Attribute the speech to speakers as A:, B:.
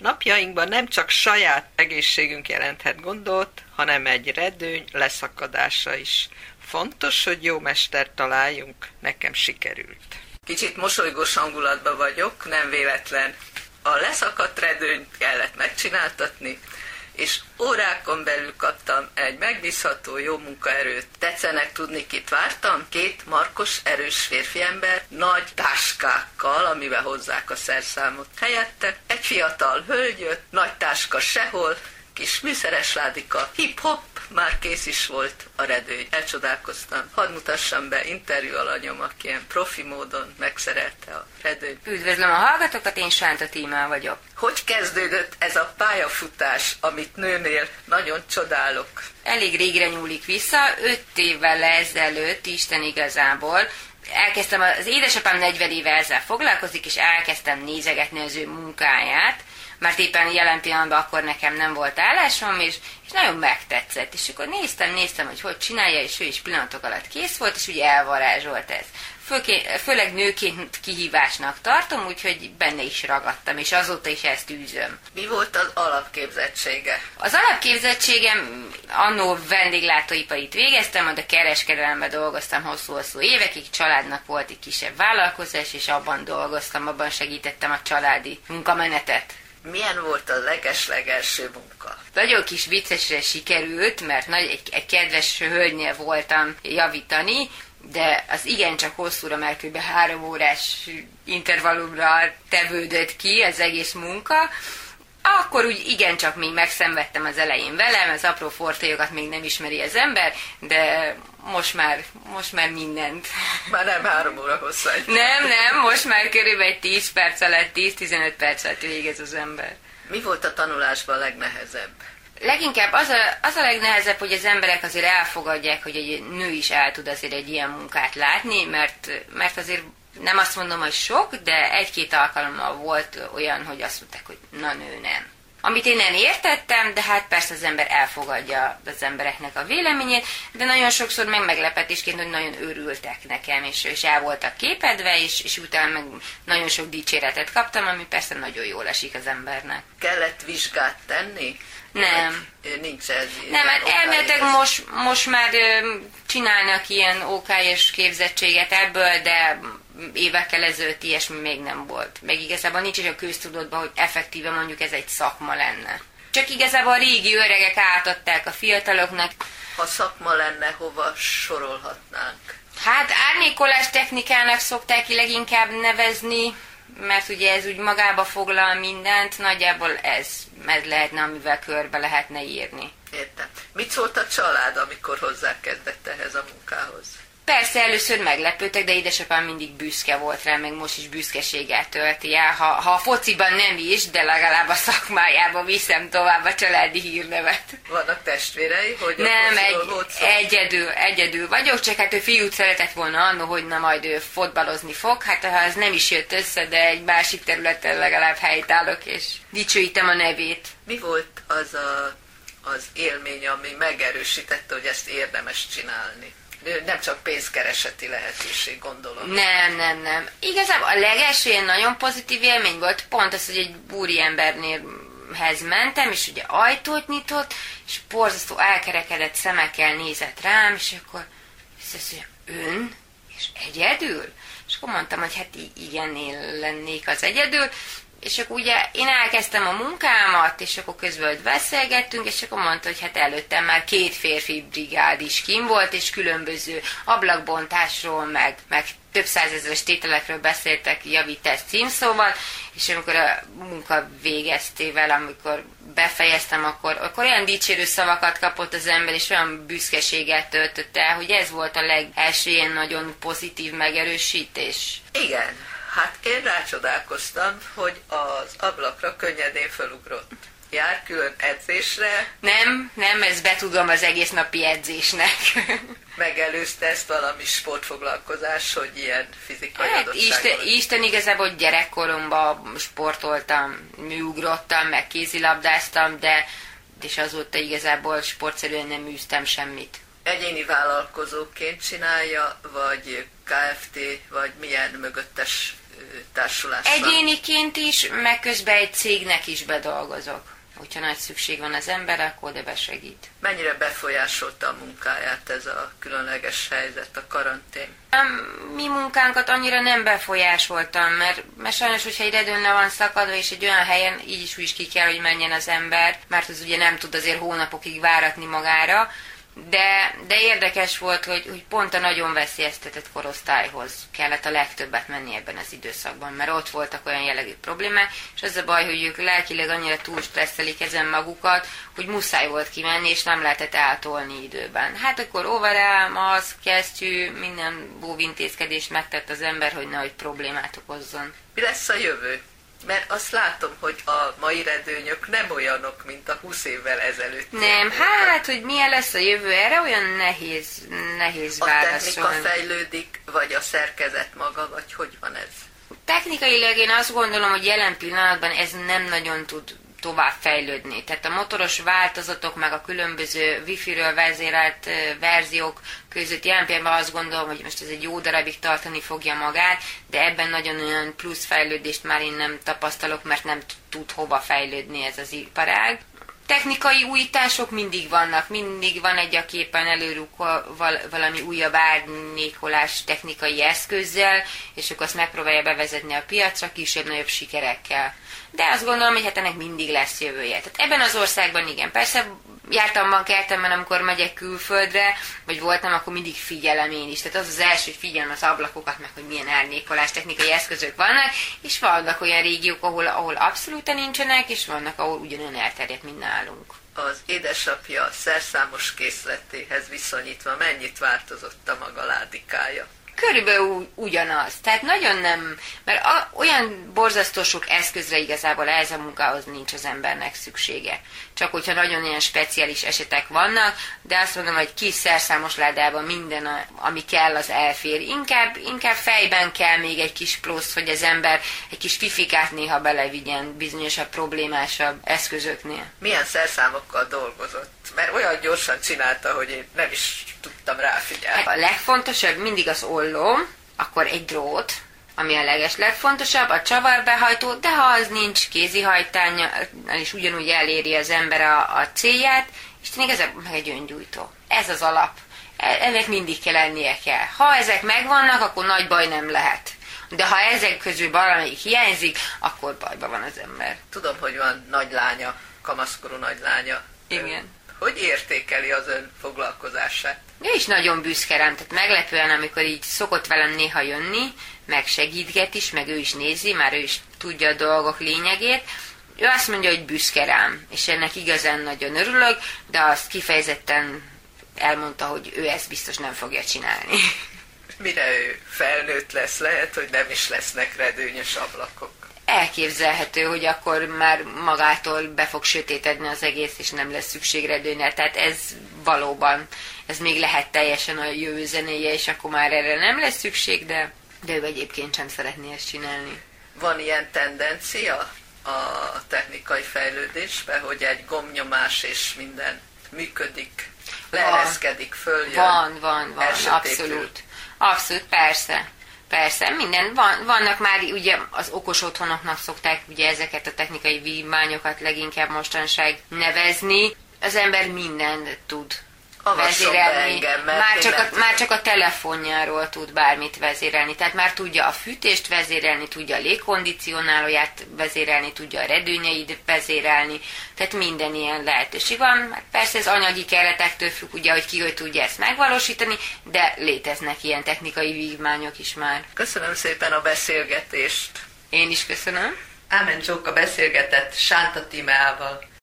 A: Napjainkban nem csak saját egészségünk jelenthet gondot, hanem egy redőny leszakadása is. Fontos, hogy jó mester találjunk, nekem sikerült. Kicsit mosolygós hangulatban vagyok, nem véletlen. A leszakadt redőnyt kellett megcsináltatni, és órákon belül kaptam egy megbízható, jó munkaerőt. Tetszenek tudni, kit vártam? Két markos, erős férfi ember, nagy táskákkal, amivel hozzák a szerszámot. Helyette egy fiatal hölgyöt, nagy táska sehol, kis műszeres ládika, hip-hop, már kész is volt a redőny. Elcsodálkoztam. Hadd mutassam be interjú alanyom, aki ilyen profi módon megszerelte a redőnyt.
B: Üdvözlöm a hallgatókat, én Sánta Tímán vagyok.
A: Hogy kezdődött ez a pályafutás, amit nőnél nagyon csodálok?
B: Elég régre nyúlik vissza, öt évvel ezelőtt, Isten igazából, elkezdtem, az édesapám 40 éve ezzel foglalkozik, és elkezdtem nézegetni az ő munkáját, mert éppen jelen pillanatban akkor nekem nem volt állásom, és, és nagyon megtetszett. És akkor néztem, néztem, hogy hogy csinálja, és ő is pillanatok alatt kész volt, és ugye elvarázsolt ez. Főké, főleg nőként kihívásnak tartom, úgyhogy benne is ragadtam, és azóta is ezt űzöm.
A: Mi volt az alapképzettsége?
B: Az alapképzettségem annó vendéglátóiparit végeztem, de kereskedelemben dolgoztam hosszú-hosszú évekig, családnak volt egy kisebb vállalkozás, és abban dolgoztam, abban segítettem a családi munkamenetet.
A: Milyen volt a leges-legelső munka?
B: Nagyon kis viccesre sikerült, mert nagy, egy, egy kedves hölgynél voltam javítani, de az igencsak hosszúra, mert kb. három órás intervallumra tevődött ki az egész munka, akkor úgy igencsak még megszenvedtem az elején velem, az apró fortélyokat még nem ismeri az ember, de most már, most már mindent.
A: Már nem három óra hosszú.
B: Nem, nem, most már körülbelül 10 perc alatt, 10-15 perc alatt végez az ember.
A: Mi volt a tanulásban a legnehezebb?
B: Leginkább az a, az a legnehezebb, hogy az emberek azért elfogadják, hogy egy nő is el tud azért egy ilyen munkát látni, mert, mert azért nem azt mondom, hogy sok, de egy-két alkalommal volt olyan, hogy azt mondták, hogy na nő nem. Amit én nem értettem, de hát persze az ember elfogadja az embereknek a véleményét, de nagyon sokszor meg meglepetésként, hogy nagyon örültek nekem, és, és el voltak képedve, és, és utána meg nagyon sok dicséretet kaptam, ami persze nagyon jól esik az embernek.
A: Kellett vizsgát tenni?
B: Nem.
A: Vagy nincs ez.
B: Nem, hát elméletek most, most már csinálnak ilyen OK és képzettséget ebből, de évekkel ezelőtt ilyesmi még nem volt. Meg igazából nincs is a köztudatban, hogy effektíve mondjuk ez egy szakma lenne. Csak igazából a régi öregek átadták a fiataloknak.
A: Ha szakma lenne, hova sorolhatnánk?
B: Hát árnyékolás technikának szokták leginkább nevezni, mert ugye ez úgy magába foglal mindent, nagyjából ez, ez lehetne, amivel körbe lehetne írni.
A: Értem. Mit szólt a család, amikor hozzákezdett ehhez a munkához?
B: Persze először meglepődtek, de édesapám mindig büszke volt rá, meg most is büszkeséggel tölti el. Ha, ha a fociban nem is, de legalább a szakmájában viszem tovább a családi hírnevet.
A: Vannak testvérei, hogy
B: Nem, egy, egyedül, egyedül vagyok, csak hát ő fiút szeretett volna annó, hogy na majd ő fotbalozni fog. Hát ha ez nem is jött össze, de egy másik területen legalább helytállok, és dicsőítem a nevét.
A: Mi volt az a, az élmény, ami megerősítette, hogy ezt érdemes csinálni? Nem csak pénzkereseti lehetőség, gondolom.
B: Nem, nem, nem. Igazából a legelső ilyen nagyon pozitív élmény volt pont az, hogy egy úri embernél hez mentem, és ugye ajtót nyitott, és borzasztó elkerekedett szemekkel nézett rám, és akkor azt mondja, ön? És egyedül? És akkor mondtam, hogy hát igen, én lennék az egyedül, és akkor ugye én elkezdtem a munkámat, és akkor közben beszélgettünk, és akkor mondta, hogy hát előttem már két férfi brigád is kim volt, és különböző ablakbontásról, meg, meg több százezeres tételekről beszéltek javítás címszóval, és amikor a munka végeztével, amikor befejeztem, akkor, akkor olyan dicsérő szavakat kapott az ember, és olyan büszkeséget töltött el, hogy ez volt a legelső ilyen nagyon pozitív megerősítés.
A: Igen, Hát én rácsodálkoztam, hogy az ablakra könnyedén felugrott. Jár külön edzésre?
B: Nem, nem, ez betudom az egész napi edzésnek.
A: Megelőzte ezt valami sportfoglalkozás, hogy ilyen fizikai
B: hát, Isten, Isten igazából gyerekkoromban sportoltam, műugrottam, meg kézilabdáztam, de és azóta igazából sportszerűen nem űztem semmit
A: egyéni vállalkozóként csinálja, vagy KFT, vagy milyen mögöttes társulásban?
B: Egyéniként is, meg közben egy cégnek is bedolgozok. Hogyha nagy szükség van az ember, akkor de besegít.
A: Mennyire befolyásolta a munkáját ez a különleges helyzet, a karantén?
B: Mi munkánkat annyira nem befolyásoltam, mert, mert sajnos, hogyha egy redőn le van szakadva, és egy olyan helyen így is úgy is ki kell, hogy menjen az ember, mert az ugye nem tud azért hónapokig váratni magára, de, de érdekes volt, hogy, hogy pont a nagyon veszélyeztetett korosztályhoz kellett a legtöbbet menni ebben az időszakban, mert ott voltak olyan jellegű problémák, és az a baj, hogy ők lelkileg annyira túl stresszelik ezen magukat, hogy muszáj volt kimenni, és nem lehetett eltolni időben. Hát akkor overall, az, kesztyű, minden bóvintézkedést megtett az ember, hogy nehogy problémát okozzon.
A: Mi lesz a jövő? Mert azt látom, hogy a mai redőnyök nem olyanok, mint a 20 évvel ezelőtt.
B: Nem, hát, hogy milyen lesz a jövő, erre olyan nehéz, nehéz
A: A
B: válaszolni.
A: technika fejlődik, vagy a szerkezet maga, vagy hogy van ez?
B: Technikailag én azt gondolom, hogy jelen pillanatban ez nem nagyon tud tovább fejlődni. Tehát a motoros változatok, meg a különböző wifi-ről vezérelt verziók között jelen pillanatban azt gondolom, hogy most ez egy jó darabig tartani fogja magát, de ebben nagyon olyan plusz fejlődést már én nem tapasztalok, mert nem tud hova fejlődni ez az iparág. Technikai újítások mindig vannak, mindig van egy, aki éppen előrukol val- valami újabb árnyékolás technikai eszközzel, és akkor azt megpróbálja bevezetni a piacra kisebb-nagyobb sikerekkel. De azt gondolom, hogy hát ennek mindig lesz jövője. Tehát ebben az országban igen. Persze jártam bankertemben, amikor megyek külföldre, vagy voltam, akkor mindig figyelem én is. Tehát az az első, hogy figyelem az ablakokat, meg hogy milyen árnyékolás technikai eszközök vannak, és vannak olyan régiók, ahol, ahol abszolút nincsenek, és vannak, ahol ugyanolyan elterjedt, mint nálunk.
A: Az édesapja szerszámos készletéhez viszonyítva mennyit változott a maga ládikája?
B: Körülbelül ugyanaz. Tehát nagyon nem, mert a, olyan borzasztó sok eszközre igazából ehhez a munkához nincs az embernek szüksége. Csak hogyha nagyon ilyen speciális esetek vannak, de azt mondom, hogy kis szerszámos ládában minden, a, ami kell, az elfér. Inkább, inkább fejben kell még egy kis plusz, hogy az ember egy kis fifikát néha belevigyen bizonyosabb, problémásabb eszközöknél.
A: Milyen szerszámokkal dolgozott? Mert olyan gyorsan csinálta, hogy én nem is tudtam ráfigyelni.
B: A legfontosabb mindig az olló, akkor egy drót, ami a leges legfontosabb, a csavarbehajtó, de ha az nincs kézihajtánya, és ugyanúgy eléri az ember a, a célját, és tényleg ez meg egy öngyújtó. Ez az alap. E- Ennek mindig kell lennie kell. Ha ezek megvannak, akkor nagy baj nem lehet. De ha ezek közül valamelyik hiányzik, akkor bajban van az ember.
A: Tudom, hogy van nagy lánya, kamaszkorú nagy lánya.
B: Igen.
A: Hogy értékeli az ön foglalkozását?
B: Ő is nagyon büszke rám, tehát meglepően, amikor így szokott velem néha jönni, meg segítget is, meg ő is nézi, már ő is tudja a dolgok lényegét. Ő azt mondja, hogy büszke rám, és ennek igazán nagyon örülök, de azt kifejezetten elmondta, hogy ő ezt biztos nem fogja csinálni.
A: Mire ő felnőtt lesz, lehet, hogy nem is lesznek redőnyös ablakok.
B: Elképzelhető, hogy akkor már magától be fog sötétedni az egész, és nem lesz szükség redőnyre. Tehát ez valóban, ez még lehet teljesen a jövő zenéje, és akkor már erre nem lesz szükség, de, de ő egyébként sem szeretné ezt csinálni.
A: Van ilyen tendencia a technikai fejlődésben, hogy egy gomnyomás és minden működik, leereszkedik, följön,
B: Van, van, van, abszolút. Abszolút, persze. Persze, minden. Van, vannak már ugye az okos otthonoknak szokták ugye ezeket a technikai vívmányokat leginkább mostanság nevezni. Az ember mindent tud
A: Be engem, mert
B: már, csak
A: nem
B: a, már csak a telefonjáról tud bármit vezérelni. Tehát már tudja a fűtést vezérelni, tudja a légkondicionálóját vezérelni, tudja a redőnyeid vezérelni. Tehát minden ilyen lehetőség van. Hát persze ez anyagi keretektől függ, ugye, hogy ki hogy tudja ezt megvalósítani, de léteznek ilyen technikai vívmányok is már.
A: Köszönöm szépen a beszélgetést.
B: Én is köszönöm.
A: Ámen Csóka beszélgetett Sánta Timeával.